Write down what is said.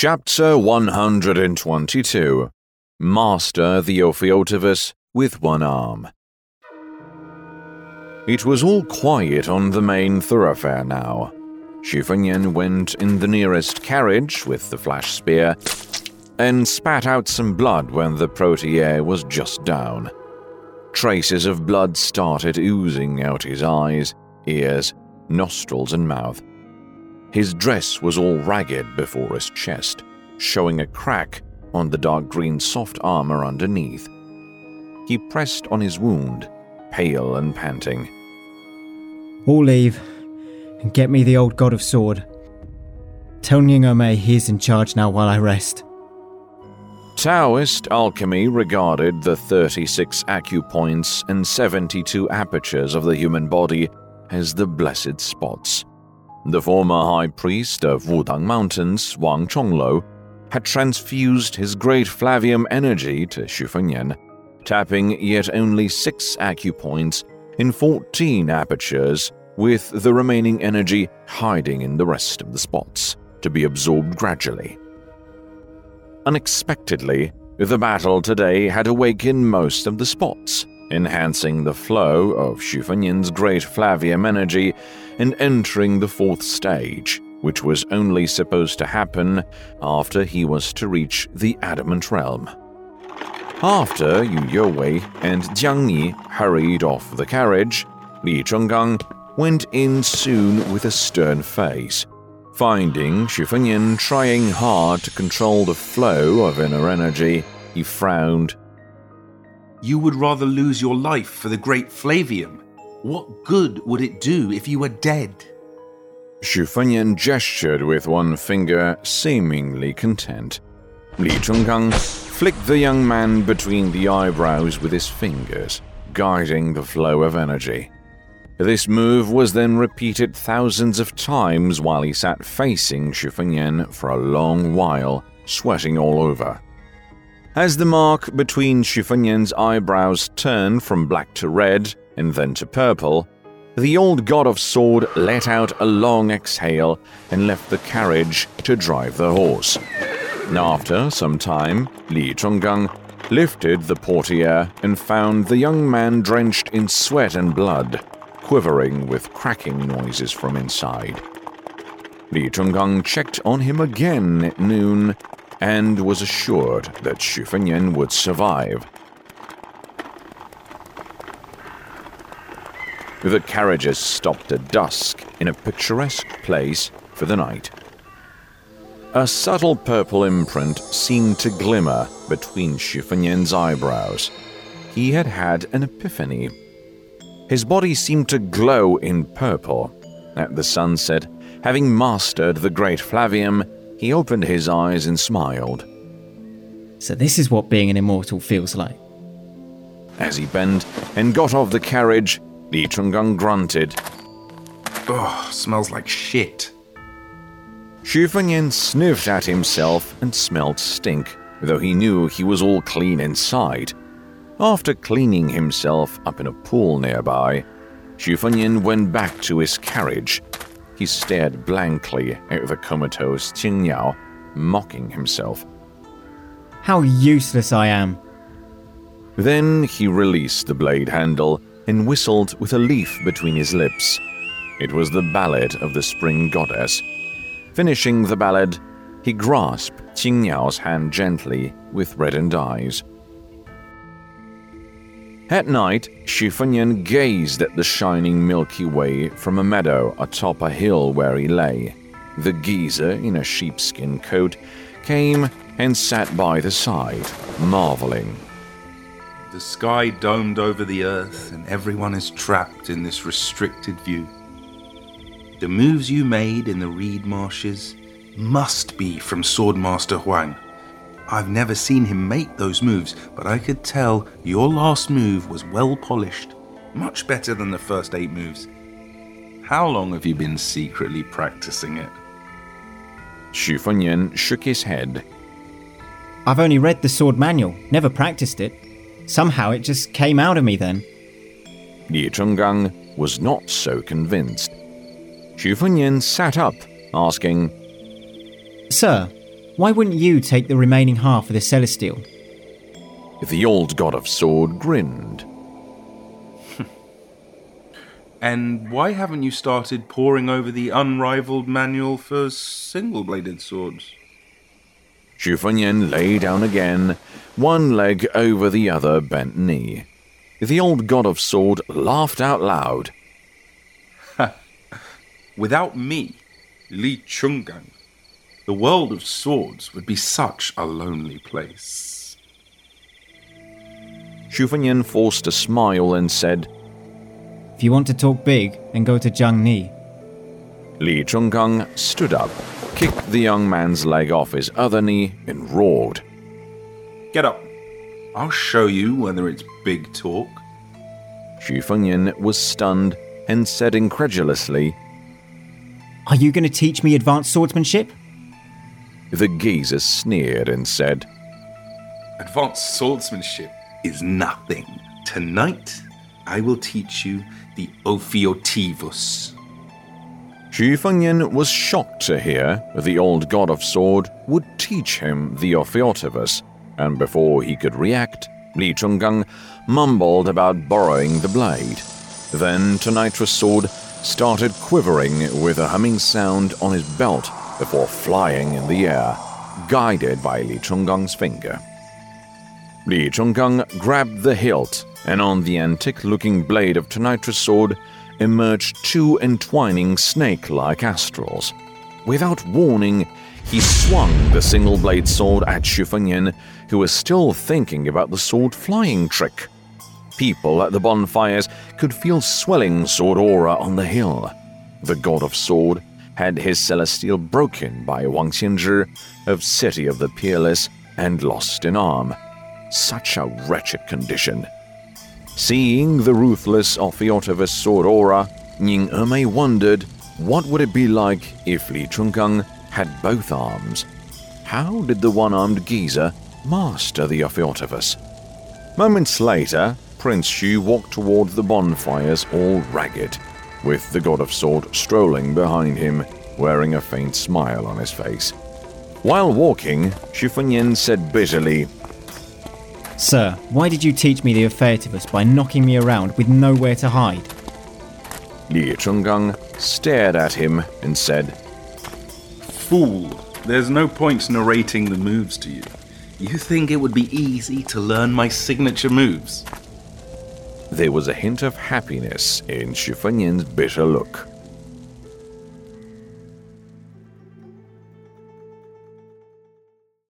Chapter 122 Master the Opheotivus with one arm. It was all quiet on the main thoroughfare now. Fengnian went in the nearest carriage with the flash spear and spat out some blood when the portiere was just down. Traces of blood started oozing out his eyes, ears, nostrils, and mouth. His dress was all ragged before his chest, showing a crack on the dark green soft armor underneath. He pressed on his wound, pale and panting. All leave and get me the old god of sword. Tell Ning Emei he's in charge now while I rest. Taoist alchemy regarded the 36 acupoints and 72 apertures of the human body as the blessed spots. The former high priest of Wudang Mountains, Wang Chonglou, had transfused his great Flavium energy to Xu Fengnian, tapping yet only six acupoints in 14 apertures, with the remaining energy hiding in the rest of the spots, to be absorbed gradually. Unexpectedly, the battle today had awakened most of the spots, enhancing the flow of Xu Fengnian's great Flavium energy and entering the fourth stage, which was only supposed to happen after he was to reach the Adamant Realm. After Yu Youwei and Jiang Ni hurried off the carriage, Li Chonggang went in soon with a stern face. Finding Xu Fengnian trying hard to control the flow of inner energy, he frowned. You would rather lose your life for the great Flavium. What good would it do if you were dead? Xu Fengnian gestured with one finger, seemingly content. Li Chonggang flicked the young man between the eyebrows with his fingers, guiding the flow of energy. This move was then repeated thousands of times while he sat facing Xu Fengnian for a long while, sweating all over. As the mark between Xu Fengnian's eyebrows turned from black to red and then to purple, the old god of sword let out a long exhale and left the carriage to drive the horse. After some time, Li Chonggang lifted the portiere and found the young man drenched in sweat and blood, quivering with cracking noises from inside. Li Chonggang checked on him again at noon and was assured that Xu Fengnian would survive. The carriages stopped at dusk in a picturesque place for the night. A subtle purple imprint seemed to glimmer between Xu eyebrows. He had had an epiphany. His body seemed to glow in purple. At the sunset, having mastered the great Flavium, he opened his eyes and smiled. So, this is what being an immortal feels like. As he bent and got off the carriage, Li Chonggang grunted. Oh, smells like shit. Xu Fengnian sniffed at himself and smelled stink, though he knew he was all clean inside. After cleaning himself up in a pool nearby, Xu Fengnian went back to his carriage. He stared blankly at the comatose Qing Yao, mocking himself. How useless I am. Then he released the blade handle and whistled with a leaf between his lips. It was the ballad of the spring goddess. Finishing the ballad, he grasped Qing Yao's hand gently with reddened eyes. At night, Xu Fengnian gazed at the shining Milky Way from a meadow atop a hill where he lay. The geezer in a sheepskin coat came and sat by the side, marveling. The sky domed over the earth, and everyone is trapped in this restricted view. The moves you made in the reed marshes must be from Swordmaster Huang. I've never seen him make those moves, but I could tell your last move was well polished, much better than the first eight moves. How long have you been secretly practicing it? Xu Fengnian shook his head. I've only read the sword manual, never practiced it. Somehow it just came out of me then. Li Chonggang was not so convinced. Xu Fengnian sat up, asking, Sir, Why wouldn't you take the remaining half of the Celestial? The old god of sword grinned. And why haven't you started poring over the unrivaled manual for single bladed swords? Xu Fengnian lay down again, one leg over the other bent knee. The old god of sword laughed out loud. Without me, Li Chungang, the world of swords would be such a lonely place. Xu Fengnian forced a smile and said, If you want to talk big, then go to Jiang Ni. Li Chungang stood up, kicked the young man's leg off his other knee, and roared. Get up. I'll show you whether it's big talk. Xu Fengnian was stunned and said incredulously, Are you going to teach me advanced swordsmanship? The geezer sneered and said, Advanced swordsmanship is nothing. Tonight, I will teach you the Opheotivus. Xu Fengnian was shocked to hear the old god of sword would teach him the Opheotivus, and before he could react, Li Chungang mumbled about borrowing the blade. Then Tonitra's sword started quivering with a humming sound on his belt before flying in the air, guided by Li Chungang's finger. Li Chungang grabbed the hilt, and on the antique looking blade of Tonitra's sword emerged two entwining snake like astrals. Without warning, he swung the single blade sword at Xu who was still thinking about the sword flying trick. People at the bonfires could feel swelling sword aura on the hill. The god of sword had his celestial broken by Wang Xianzhi of City of the Peerless and lost an arm. Such a wretched condition. Seeing the ruthless Opheotivus sword aura, Ning Emei wondered what would it be like if Li Chungang had both arms. How did the one-armed geezer master the Opheotivus? Moments later, Prince Xu walked toward the bonfires all ragged, with the god of sword strolling behind him, wearing a faint smile on his face. While walking, Fengnian said bitterly, Sir, why did you teach me the Opheotivus by knocking me around with nowhere to hide? Li Chungang stared at him and said, Fool, there's no point narrating the moves to you. You think it would be easy to learn my signature moves? There was a hint of happiness in Xu Fengnian's bitter look.